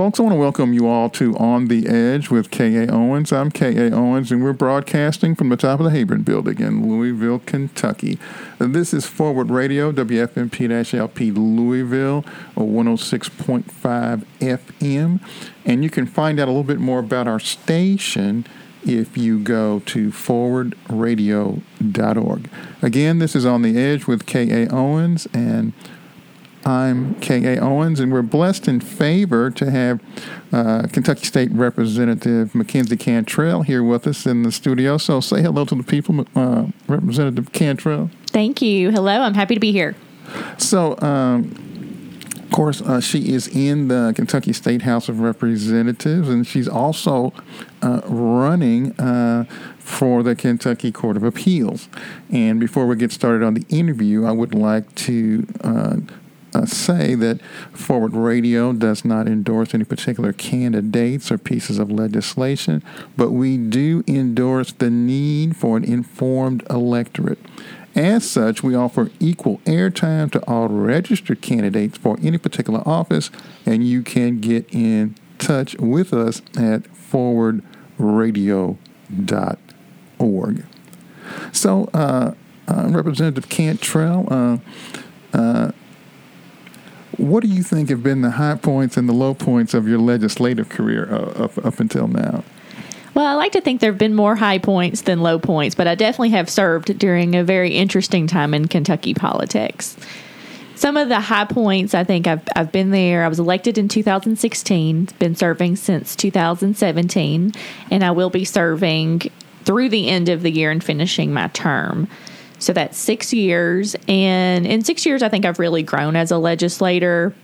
Folks, I want to welcome you all to On the Edge with K.A. Owens. I'm K.A. Owens, and we're broadcasting from the top of the Heyburn Building in Louisville, Kentucky. This is Forward Radio, WFMP-LP Louisville, 106.5 FM. And you can find out a little bit more about our station if you go to forwardradio.org. Again, this is On the Edge with K.A. Owens, and I'm K.A. Owens, and we're blessed and favored to have uh, Kentucky State Representative Mackenzie Cantrell here with us in the studio. So say hello to the people, uh, Representative Cantrell. Thank you. Hello, I'm happy to be here. So, um, of course, uh, she is in the Kentucky State House of Representatives, and she's also uh, running uh, for the Kentucky Court of Appeals. And before we get started on the interview, I would like to uh, say that Forward Radio does not endorse any particular candidates or pieces of legislation, but we do endorse the need for an informed electorate. As such, we offer equal airtime to all registered candidates for any particular office, and you can get in touch with us at forwardradio.org. So, uh, uh, Representative Cantrell, uh, uh what do you think have been the high points and the low points of your legislative career uh, up, up until now? Well, I like to think there have been more high points than low points, but I definitely have served during a very interesting time in Kentucky politics. Some of the high points, I think I've, I've been there. I was elected in 2016, been serving since 2017, and I will be serving through the end of the year and finishing my term. So that's six years. And in six years, I think I've really grown as a legislator.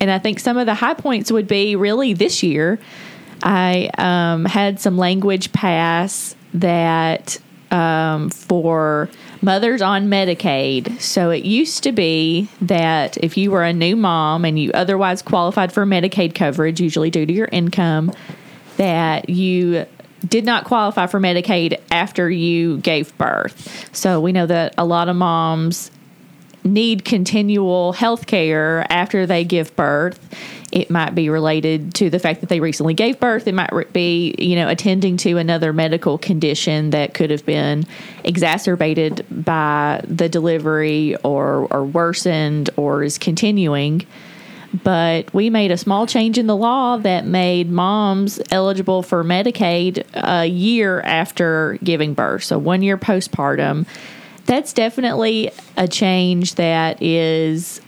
And I think some of the high points would be really this year. I um, had some language pass that um, for mothers on Medicaid. So it used to be that if you were a new mom and you otherwise qualified for Medicaid coverage, usually due to your income, that you did not qualify for Medicaid after you gave birth. So we know that a lot of moms need continual health care after they give birth. It might be related to the fact that they recently gave birth. It might be, you know, attending to another medical condition that could have been exacerbated by the delivery or, or worsened or is continuing but we made a small change in the law that made moms eligible for Medicaid a year after giving birth, so one year postpartum. That's definitely a change that is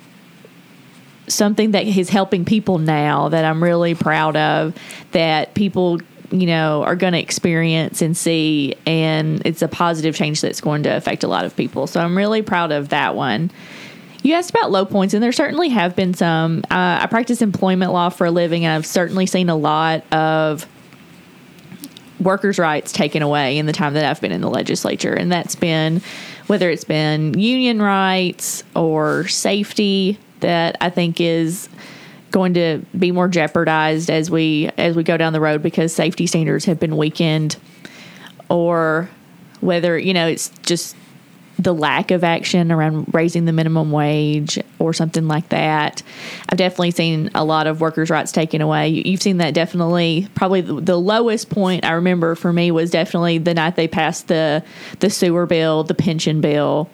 something that is helping people now that I'm really proud of that people you know are going to experience and see and it's a positive change that's going to affect a lot of people so i'm really proud of that one you asked about low points, and there certainly have been some. Uh, I practice employment law for a living, and I've certainly seen a lot of workers' rights taken away in the time that I've been in the legislature. And that's been whether it's been union rights or safety that I think is going to be more jeopardized as we as we go down the road because safety standards have been weakened or whether you know it's just the lack of action around raising the minimum wage or something like that. I've definitely seen a lot of workers' rights taken away. You've seen that definitely. Probably the, the lowest point I remember for me was definitely the night they passed the the sewer bill, the pension bill.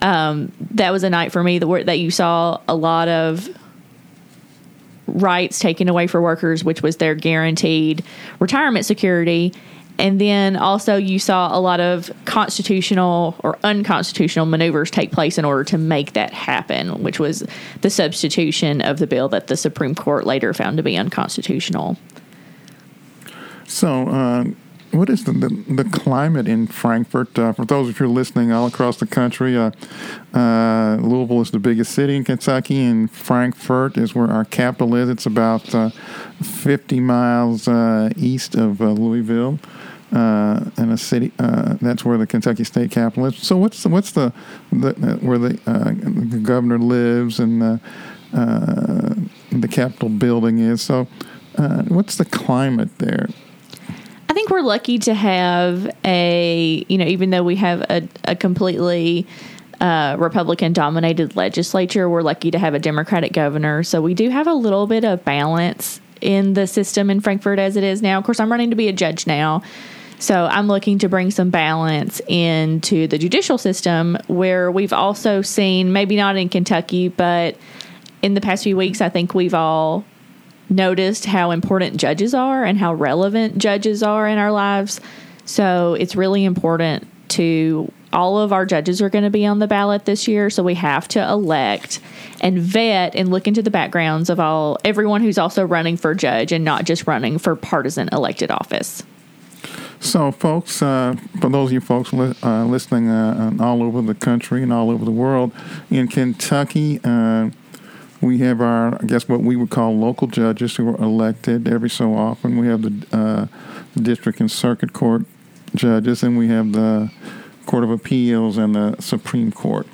Um, that was a night for me that that you saw a lot of rights taken away for workers, which was their guaranteed retirement security and then also, you saw a lot of constitutional or unconstitutional maneuvers take place in order to make that happen, which was the substitution of the bill that the Supreme Court later found to be unconstitutional. So, uh, what is the, the, the, climate in Frankfort? Uh, for those of you listening all across the country, uh, uh, Louisville is the biggest city in Kentucky, and Frankfort is where our capital is. It's about uh, 50 miles uh, east of Louisville uh, in a city. Uh, that's where the Kentucky State Capitol is. So what's the, what's the, the uh, where the, uh, the, governor lives and the, uh, the Capitol building is. So uh, what's the climate there? I think we're lucky to have a you know even though we have a, a completely Republican dominated legislature, we're lucky to have a Democratic governor. So we do have a little bit of balance in the system in Frankfort as it is now. Of course, I'm running to be a judge now. So I'm looking to bring some balance into the judicial system where we've also seen, maybe not in Kentucky, but in the past few weeks, I think we've all noticed how important judges are and how relevant judges are in our lives. So it's really important to all of our judges are going to be on the ballot this year, so we have to elect and vet and look into the backgrounds of all everyone who's also running for judge and not just running for partisan elected office. So, folks, uh, for those of you folks li- uh, listening uh, all over the country and all over the world, in Kentucky, uh, we have our, I guess, what we would call local judges who are elected every so often. We have the, uh, district and circuit court judges, and we have the Court of Appeals and the Supreme Court,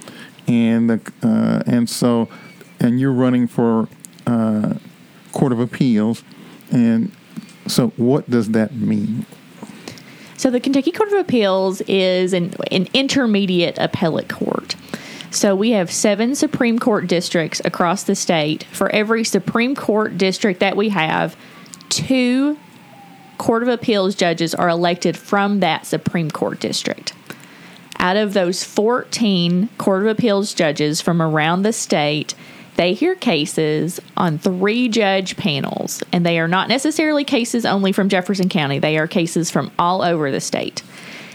and the uh, and so and you're running for Court of Appeals, and so what does that mean? So the Kentucky Court of Appeals is an, an intermediate appellate court. So we have seven Supreme Court districts across the state. For every Supreme Court district that we have, two Court of Appeals judges are elected from that Supreme Court district. Out of those 14 Court of Appeals judges from around the state, they hear cases on three judge panels, and they are not necessarily cases only from Jefferson County, they are cases from all over the state.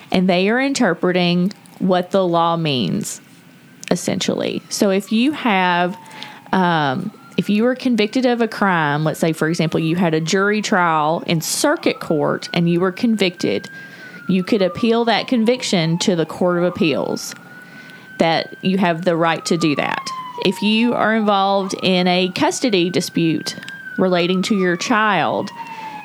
And they are interpreting what the law means, essentially. So if you have, um, if you were convicted of a crime, let's say, for example, you had a jury trial in circuit court and you were convicted, you could appeal that conviction to the Court of Appeals. That you have the right to do that. If you are involved in a custody dispute relating to your child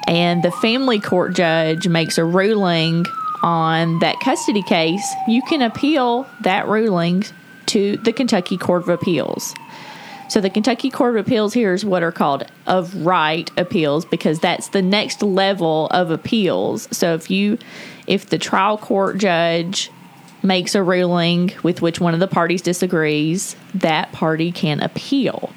and the family court judge makes a ruling on that custody case, you can appeal that ruling to the Kentucky Court of Appeals. So the Kentucky Court of Appeals here is what are called of right appeals because that's the next level of appeals. So if you if the trial court judge makes a ruling with which one of the parties disagrees, that party can appeal.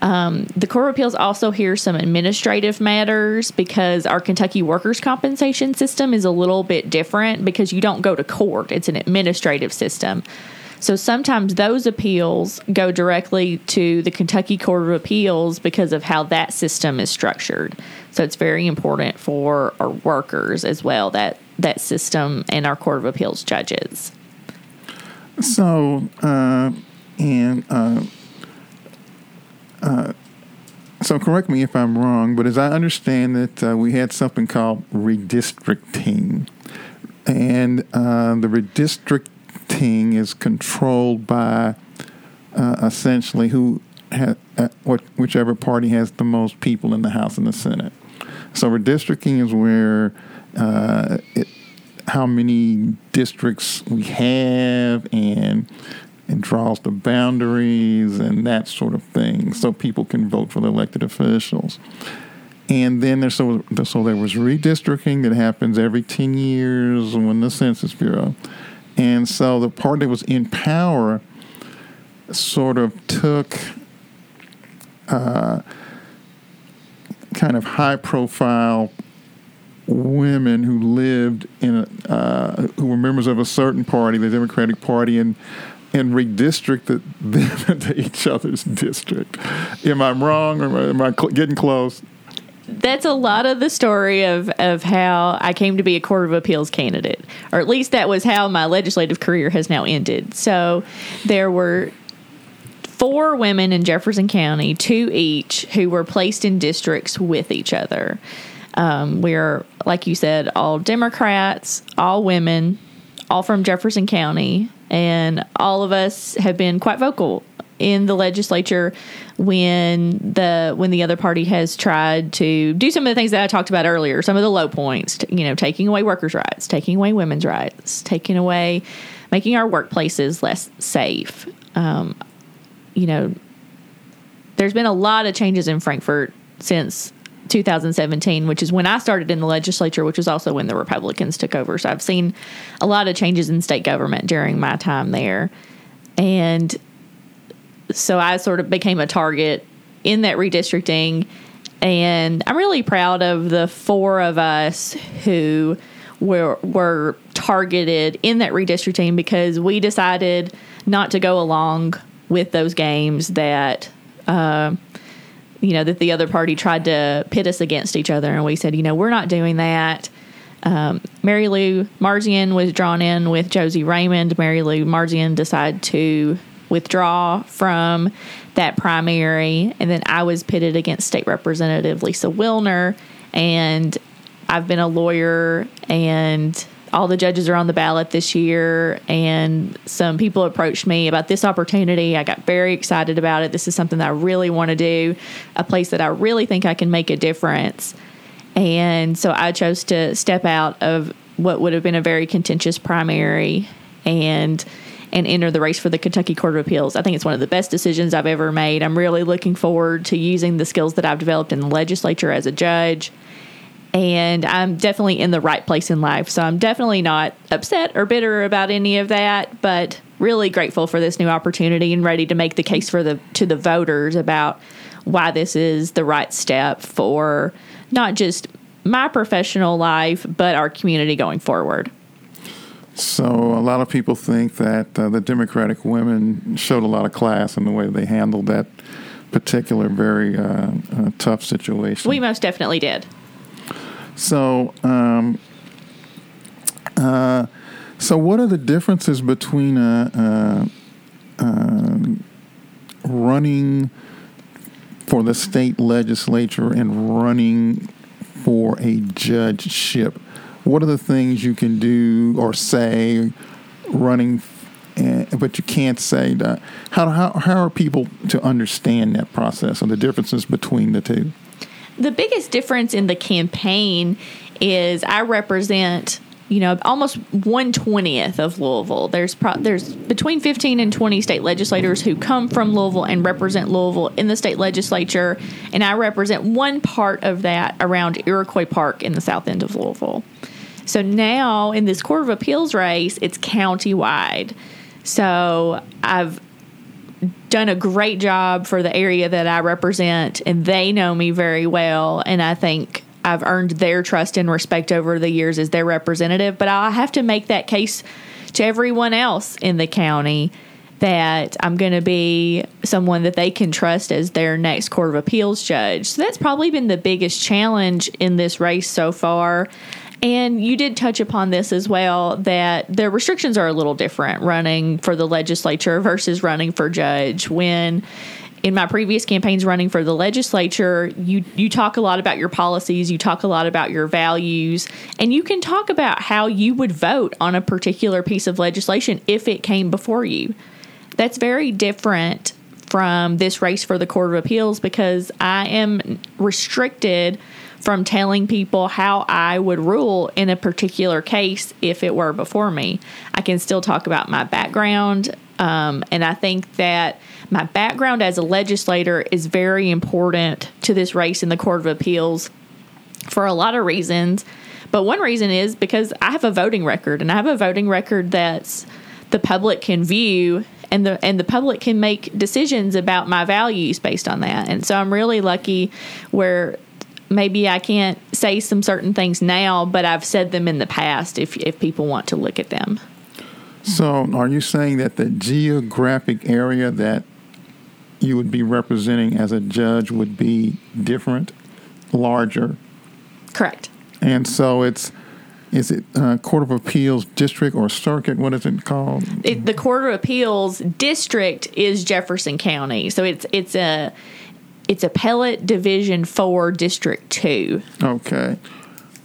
Um, the Court of Appeals also hears some administrative matters because our Kentucky workers' compensation system is a little bit different because you don't go to court, it's an administrative system. So sometimes those appeals go directly to the Kentucky Court of Appeals because of how that system is structured. So it's very important for our workers as well that that system and our Court of Appeals judges. So, uh, and uh, uh, so correct me if I'm wrong, but as I understand it, uh, we had something called redistricting, and uh, the redistricting is controlled by uh, essentially who ha- what whichever party has the most people in the House and the Senate. So redistricting is where it, how many districts we have and and draws the boundaries and that sort of thing so people can vote for the elected officials. And then there's so, so there was redistricting that happens every 10 years when the Census Bureau. And so the party that was in power sort of took uh, kind of high profile women who lived in a, uh, who were members of a certain party, the Democratic Party, and and redistricted them into each other's district. Am I wrong, or am I cl- getting close? That's a lot of the story of, of how I came to be a Court of Appeals candidate, or at least that was how my legislative career has now ended. So there were four women in Jefferson County, two each, who were placed in districts with each other. Um, we're, like you said, all Democrats, all women, all from Jefferson County, and all of us have been quite vocal in the legislature when the when the other party has tried to do some of the things that I talked about earlier, some of the low points, you know, taking away workers' rights, taking away women's rights, taking away, making our workplaces less safe. Um, you know, there's been a lot of changes in Frankfort since 2017, which is when I started in the legislature, which was also when the Republicans took over. So I've seen a lot of changes in state government during my time there. And so I sort of became a target in that redistricting. And I'm really proud of the four of us who were were targeted in that redistricting because we decided not to go along with those games that uh, you know that the other party tried to pit us against each other, and we said, you know, we're not doing that. Um, Mary Lou Marzian was drawn in with Josie Raymond. Mary Lou Marzian decided to withdraw from that primary, and then I was pitted against State Representative Lisa Willner, and I've been a lawyer and all the judges are on the ballot this year and some people approached me about this opportunity i got very excited about it this is something that i really want to do a place that i really think i can make a difference and so i chose to step out of what would have been a very contentious primary and and enter the race for the Kentucky Court of Appeals. I think it's one of the best decisions I've ever made. I'm really looking forward to using the skills that I've developed in the legislature as a judge and I'm definitely in the right place in life. So I'm definitely not upset or bitter about any of that, but really grateful for this new opportunity and ready to make the case for the to the voters about why this is the right step for not just my professional life, but our community going forward. So a lot of people think that uh, the Democratic women showed a lot of class in the way they handled that particular very uh, uh, tough situation. We most definitely did. So, um, uh, so what are the differences between uh, uh, uh, running for the state legislature and running for a judgeship? What are the things you can do or say running, uh, but you can't say that? How, how, how are people to understand that process and the differences between the two? The biggest difference in the campaign is I represent you know almost one twentieth of Louisville. There's pro- there's between fifteen and twenty state legislators who come from Louisville and represent Louisville in the state legislature, and I represent one part of that around Iroquois Park in the south end of Louisville. So now in this Court of Appeals race, it's county-wide. So I've done a great job for the area that I represent, and they know me very well. And I think I've earned their trust and respect over the years as their representative. But I have to make that case to everyone else in the county that I'm going to be someone that they can trust as their next Court of Appeals judge. So that's probably been the biggest challenge in this race so far. And you did touch upon this as well that the restrictions are a little different running for the legislature versus running for judge. When in my previous campaigns running for the legislature, you you talk a lot about your policies, you talk a lot about your values, and you can talk about how you would vote on a particular piece of legislation if it came before you. That's very different from this race for the Court of Appeals because I am restricted from telling people how I would rule in a particular case if it were before me. I can still talk about my background, um, and I think that my background as a legislator is very important to this race in the Court of Appeals for a lot of reasons. But one reason is because I have a voting record, and I have a voting record that's the public can view and the and the public can make decisions about my values based on that. And so I'm really lucky where maybe I can't say some certain things now, but I've said them in the past if if people want to look at them. So, are you saying that the geographic area that you would be representing as a judge would be different, larger? Correct. And so it's is it uh, Court of Appeals district or circuit? What is it called? It, the Court of Appeals district is Jefferson County, so it's it's a it's appellate division four district two. Okay.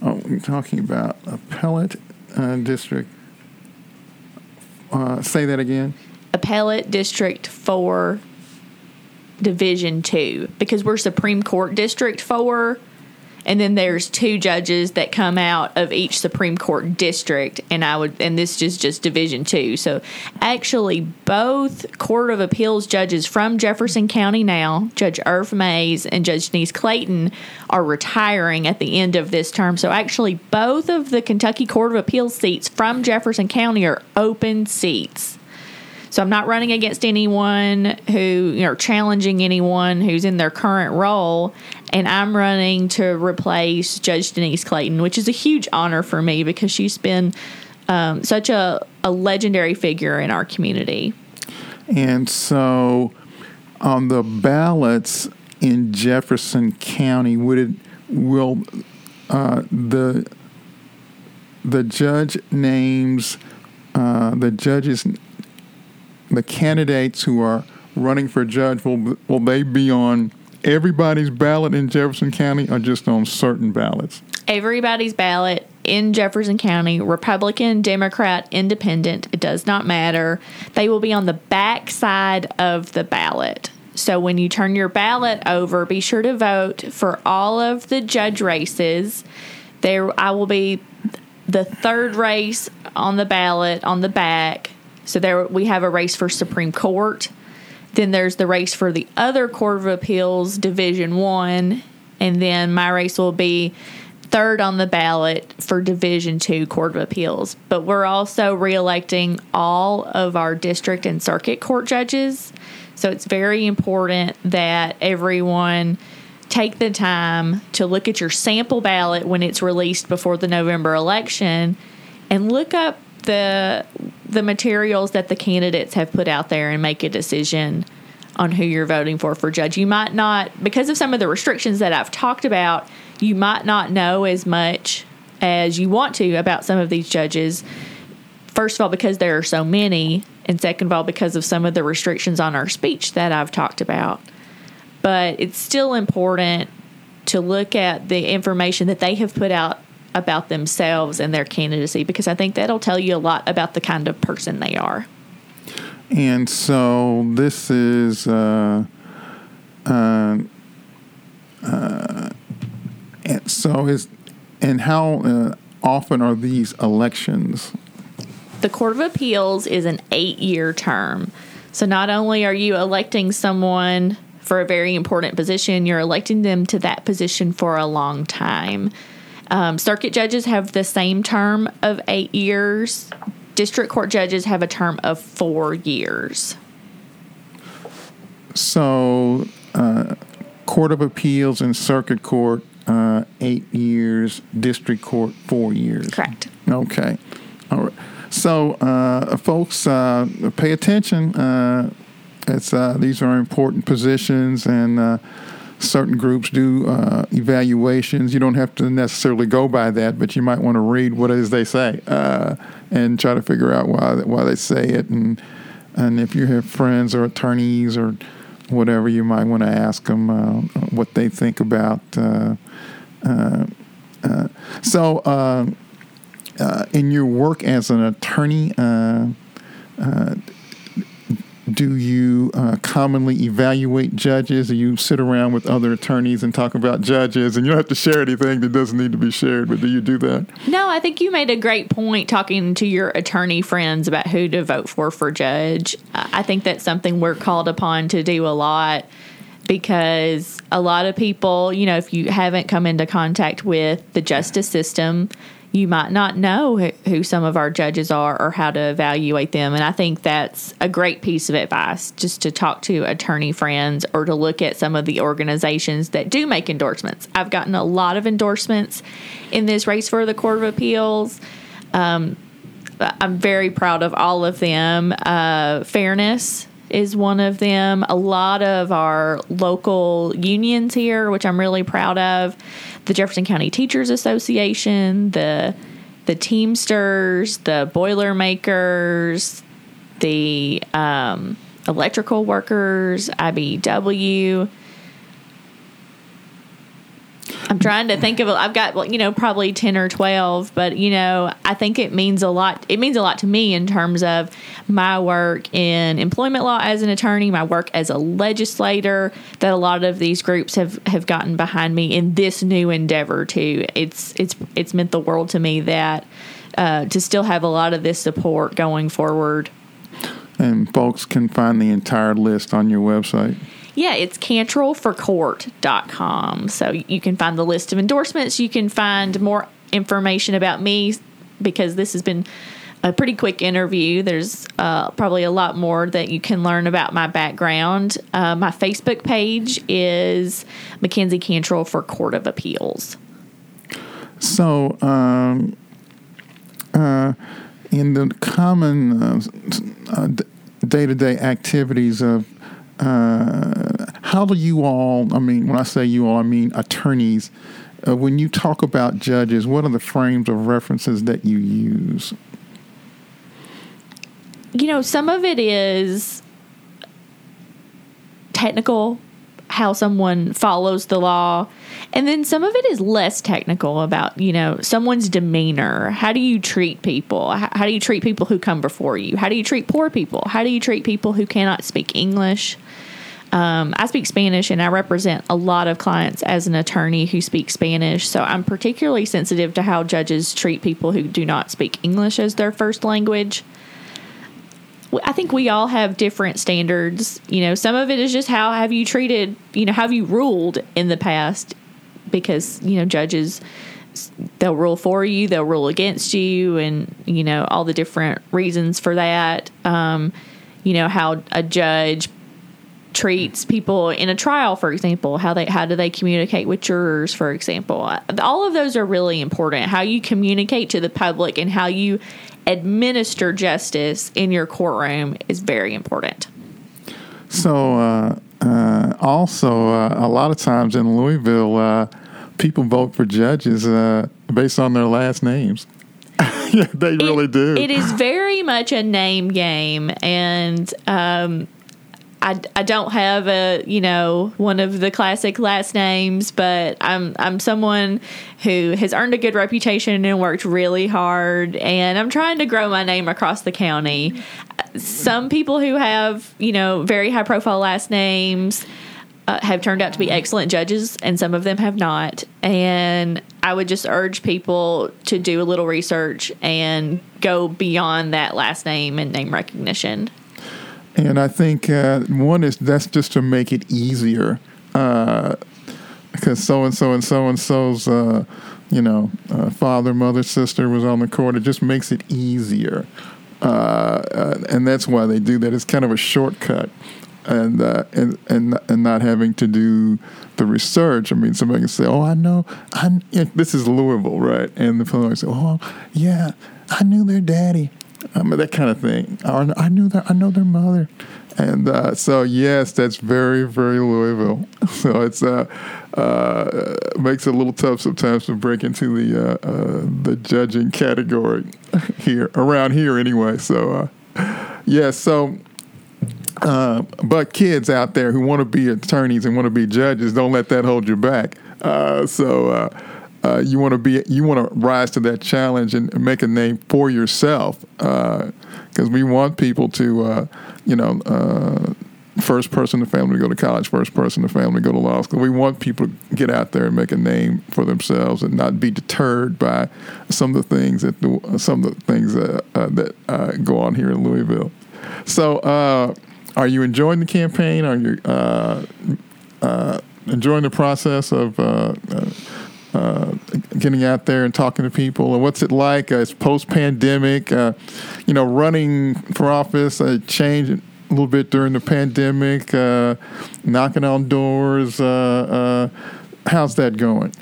Oh, you're talking about appellate uh, district. Uh, say that again. Appellate district four division two because we're Supreme Court district four and then there's two judges that come out of each Supreme Court district, and I would, and this is just Division Two. So, actually, both Court of Appeals judges from Jefferson County now, Judge Irv Maze and Judge Denise Clayton, are retiring at the end of this term. So, actually, both of the Kentucky Court of Appeals seats from Jefferson County are open seats. So I'm not running against anyone who, you know, challenging anyone who's in their current role. And I'm running to replace Judge Denise Clayton, which is a huge honor for me because she's been um, such a, a legendary figure in our community. And so on the ballots in Jefferson County, would it will uh, the the judge names uh, the judges the candidates who are running for judge will will they be on everybody's ballot in Jefferson County or just on certain ballots? Everybody's ballot in Jefferson County, Republican, Democrat, Independent, it does not matter. They will be on the back side of the ballot. So when you turn your ballot over, be sure to vote for all of the judge races. There I will be the third race on the ballot on the back. So there we have a race for Supreme Court. Then there's the race for the other Court of Appeals Division 1 and then my race will be third on the ballot for Division 2 Court of Appeals. But we're also reelecting all of our district and circuit court judges. So it's very important that everyone take the time to look at your sample ballot when it's released before the November election and look up the the materials that the candidates have put out there and make a decision on who you're voting for for judge. You might not because of some of the restrictions that I've talked about, you might not know as much as you want to about some of these judges. First of all, because there are so many, and second of all, because of some of the restrictions on our speech that I've talked about. But it's still important to look at the information that they have put out about themselves and their candidacy because I think that'll tell you a lot about the kind of person they are. And so this is uh, uh, uh, and so is and how uh, often are these elections? The Court of Appeals is an eight-year term, so not only are you electing someone for a very important position, you're electing them to that position for a long time. Um, circuit judges have the same term of eight years. District court judges have a term of four years. So, uh, Court of Appeals and Circuit Court, uh, eight years. District Court, four years. Correct. Okay. All right. So, uh, folks, uh, pay attention. Uh, it's uh, these are important positions, and uh, certain groups do uh, evaluations. You don't have to necessarily go by that, but you might want to read what it is they say uh, and try to figure out why why they say it. And and if you have friends or attorneys or whatever, you might want to ask them uh, what they think about. Uh, uh, uh, so, in your work as an attorney, do you uh, commonly evaluate judges? Or you sit around with other attorneys and talk about judges, and you don't have to share anything that doesn't need to be shared. But do you do that? No, I think you made a great point talking to your attorney friends about who to vote for for judge. I think that's something we're called upon to do a lot because a lot of people, you know, if you haven't come into contact with the justice system, you might not know who, some of our judges are or how to evaluate them. And I think that's a great piece of advice just to talk to attorney friends or to look at some of the organizations that do make endorsements. I've gotten a lot of endorsements in this race for the Court of Appeals. Um, I'm very proud of all of them. Uh, fairness is one of them. A lot of our local unions here, which I'm really proud of, the Jefferson County Teachers Association, the the Teamsters, the Boilermakers, the um, electrical workers, IBEW. I'm trying to think of it. I've got you know probably ten or twelve, but you know I think it means a lot. It means a lot to me in terms of my work in employment law as an attorney, my work as a legislator. That a lot of these groups have have gotten behind me in this new endeavor too. It's it's it's meant the world to me that uh, to still have a lot of this support going forward. And folks can find the entire list on your website. Yeah, it's cantrellforcourt.com. So you can find the list of endorsements. You can find more information about me because this has been a pretty quick interview. There's uh, probably a lot more that you can learn about my background. Uh, my Facebook page is Mackenzie Cantrell for Court of Appeals. So, um, uh, in the common day to day activities of uh, how do you all, I mean, when I say you all, I mean attorneys, uh, when you talk about judges, what are the frames of references that you use? You know, some of it is technical, how someone follows the law. And then some of it is less technical about, you know, someone's demeanor. How do you treat people? How, do you treat people who come before you? How do you treat poor people? How do you treat people who cannot speak English? Um, I speak Spanish and I represent a lot of clients as an attorney who speak Spanish. So I'm particularly sensitive to how judges treat people who do not speak English as their first language. I think we all have different standards. You know, some of it is just how have you treated, you know, have you ruled in the past? Because, you know, judges, they'll rule for you, they'll rule against you, and, you know, all the different reasons for that. Um, you know, how a judge treats people in a trial, for example, how they how do they communicate with jurors, for example. All of those are really important. How you communicate to the public and how you administer justice in your courtroom is very important. So, uh, uh, also, uh, a lot of times in Louisville, uh, people vote for judges uh, based on their last names. yeah, they really it, do. It is very much a name game, and um, I, I don't have a you know one of the classic last names, but I'm I'm someone who has earned a good reputation and worked really hard, and I'm trying to grow my name across the county. Some people who have you know very high profile last names uh, have turned out to be excellent judges, and some of them have not. And I would just urge people to do a little research and go beyond that last name and name recognition. And I think uh, one is that's just to make it easier, because so and so and so and so's, uh, you know, uh, father, mother, sister was on the court. It just makes it easier, uh, uh, and that's why they do that. It's kind of a shortcut, and uh, and and and not having to do the research. I mean, somebody can say, "Oh, I know, I this is Louisville, right?" And the police say, "Oh, yeah, I knew their daddy." Um, that kind of thing. I knew that I know their mother, and uh, so yes, that's very very Louisville. So it's uh, uh, makes it a little tough sometimes to break into the uh, uh, the judging category here around here anyway. So yes, yeah, so. Uh, but kids out there who want to be attorneys and want to be judges, don't let that hold you back. so uh, you want to be you want to rise to that challenge and make a name for yourself because uh, we want people to uh, you know uh, first person in the family to go to college first person in the family to go to law school. We want people to get out there and make a name for themselves and not be deterred by some of the things that some of the things uh, that go on here in Louisville. So are you enjoying the campaign? Are you enjoying the process of uh, getting out there and talking to people? And what's it like? Uh, it's post pandemic. Uh, you know, running for office uh, changed a little bit during the pandemic. Uh, knocking on doors. Uh, how's that going?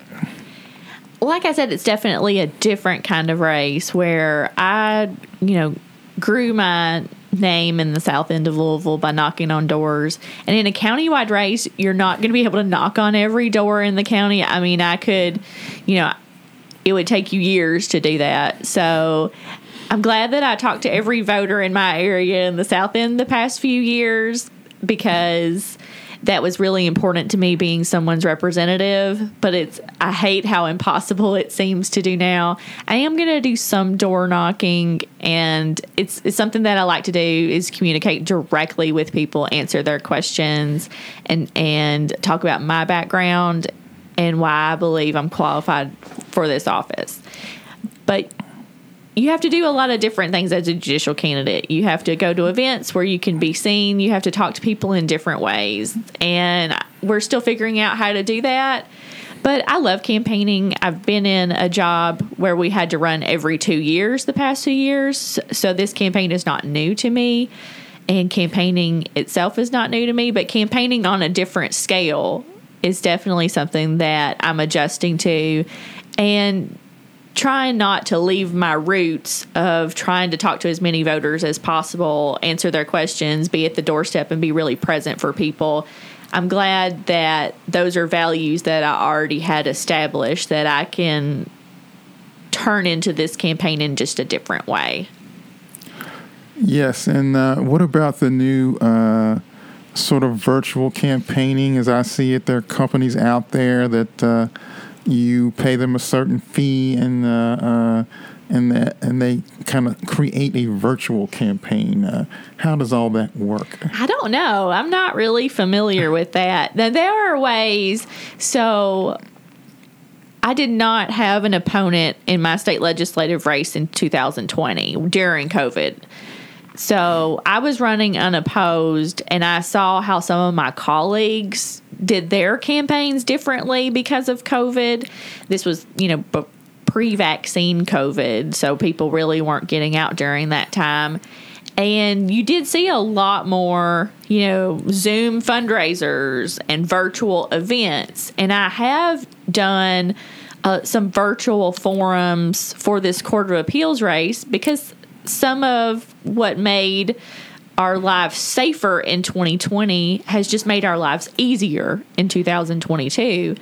Like I said, it's definitely a different kind of race where I, you know, grew my name in the south end of Louisville by knocking on doors. And in a countywide race, you're not going to be able to knock on every door in the county. I mean, I could, you know, it would take you years to do that. So I'm glad that I talked to every voter in my area in the south end the past few years because that was really important to me being someone's representative but it's i hate how impossible it seems to do now. I am going to do some door knocking and it's, it's something that i like to do is communicate directly with people answer their questions and and talk about my background and why i believe i'm qualified for this office. But you have to do a lot of different things as a judicial candidate. You have to go to events where you can be seen. You have to talk to people in different ways. And we're still figuring out how to do that. But I love campaigning. I've been in a job where we had to run every two years the past two years. So this campaign is not new to me. And campaigning itself is not new to me, but campaigning on a different scale is definitely something that I'm adjusting to. And trying not to leave my roots of trying to talk to as many voters as possible, answer their questions, be at the doorstep, and be really present for people. I'm glad that those are values that I already had established that I can turn into this campaign in just a different way. Yes, and uh, what about the new uh, sort of virtual campaigning? As I see it, there are companies out there that uh, you pay them a certain fee, and uh, uh, and that, and they kind of create a virtual campaign. Uh, how does all that work? I don't know. I'm not really familiar with that. Now, there are ways. So I did not have an opponent in my state legislative race in 2020 during COVID. So I was running unopposed, and I saw how some of my colleagues did their campaigns differently because of COVID. This was, you know, pre vaccine COVID, so people really weren't getting out during that time. And you did see a lot more, you know, Zoom fundraisers and virtual events. And I have done uh, some virtual forums for this Court of Appeals race because some of what made our lives safer in 2020 has just made our lives easier in 2022.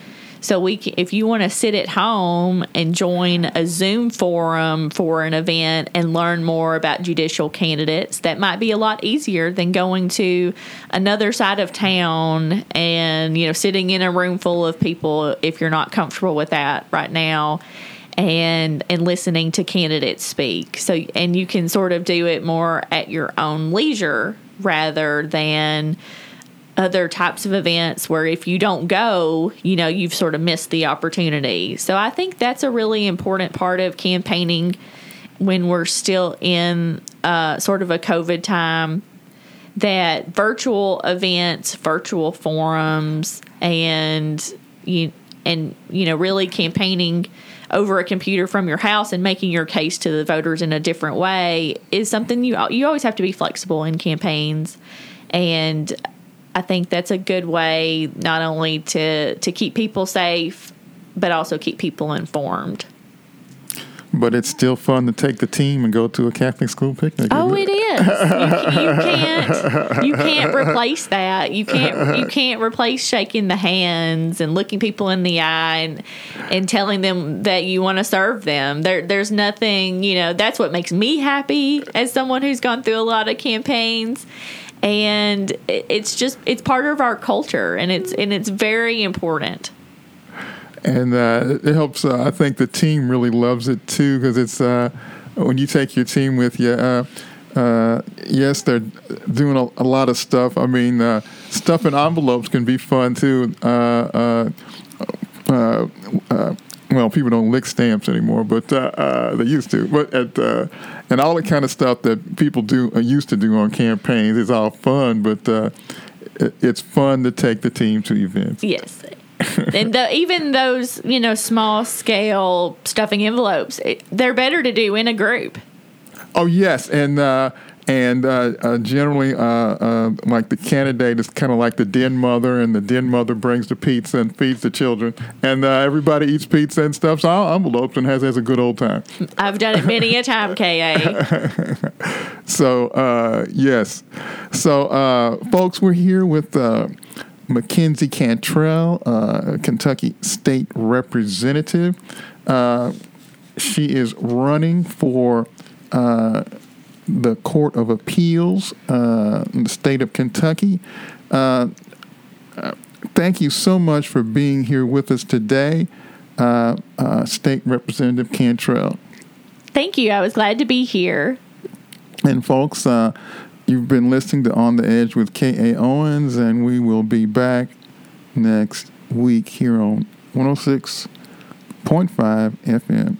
So we, if you want to sit at home and join a Zoom forum for an event and learn more about judicial candidates, that might be a lot easier than going to another side of town and you know sitting in a room full of people if you're not comfortable with that right now and and listening to candidates speak. So and you can sort of do it more at your own leisure rather than other types of events where if you don't go, you know, you've sort of missed the opportunity. So I think that's a really important part of campaigning when we're still in uh, sort of a COVID time that virtual events, virtual forums, and you and you know really campaigning over a computer from your house and making your case to the voters in a different way is something you you always have to be flexible in campaigns and I think that's a good way not only to to keep people safe but also keep people informed. But it's still fun to take the team and go to a Catholic school picnic. Oh, it, it is. You, you, can't. You can't replace that. You can't. You can't replace shaking the hands and looking people in the eye and and telling them that you want to serve them. There, there's nothing. You know, that's what makes me happy as someone who's gone through a lot of campaigns and it's just it's part of our culture and it's and it's very important and uh, it helps. Uh, I think the team really loves it too because it's uh, when you take your team with you. Uh, uh, yes, they're doing a, a, lot of stuff. I mean, uh, stuff in envelopes can be fun too. Well, people don't lick stamps anymore, but uh, uh, they used to. But at uh, and all the kind of stuff that people do used to do on campaigns is all fun, but it's fun to take the team to events. Yes, and the, even those you know small scale stuffing envelopes, it, they're better to do in a group. Oh yes, and uh, and uh, uh, generally, uh, uh, like the candidate is kind of like the den mother, and the den mother brings the pizza and feeds the children, and uh, everybody eats pizza and stuff. stuffs all envelopes and has has a good old time. I've done it many a time, Ka. so yes, so folks, we're here with. Mackenzie Cantrell, uh, Kentucky State Representative. Uh, she is running for uh, the Court of Appeals uh, in the state of Kentucky. Uh, uh, thank you so much for being here with us today, State Representative Cantrell. Thank you. I was glad to be here. And folks, You've been listening to On the Edge with K.A. Owens, and we will be back next week here on 106.5 FM.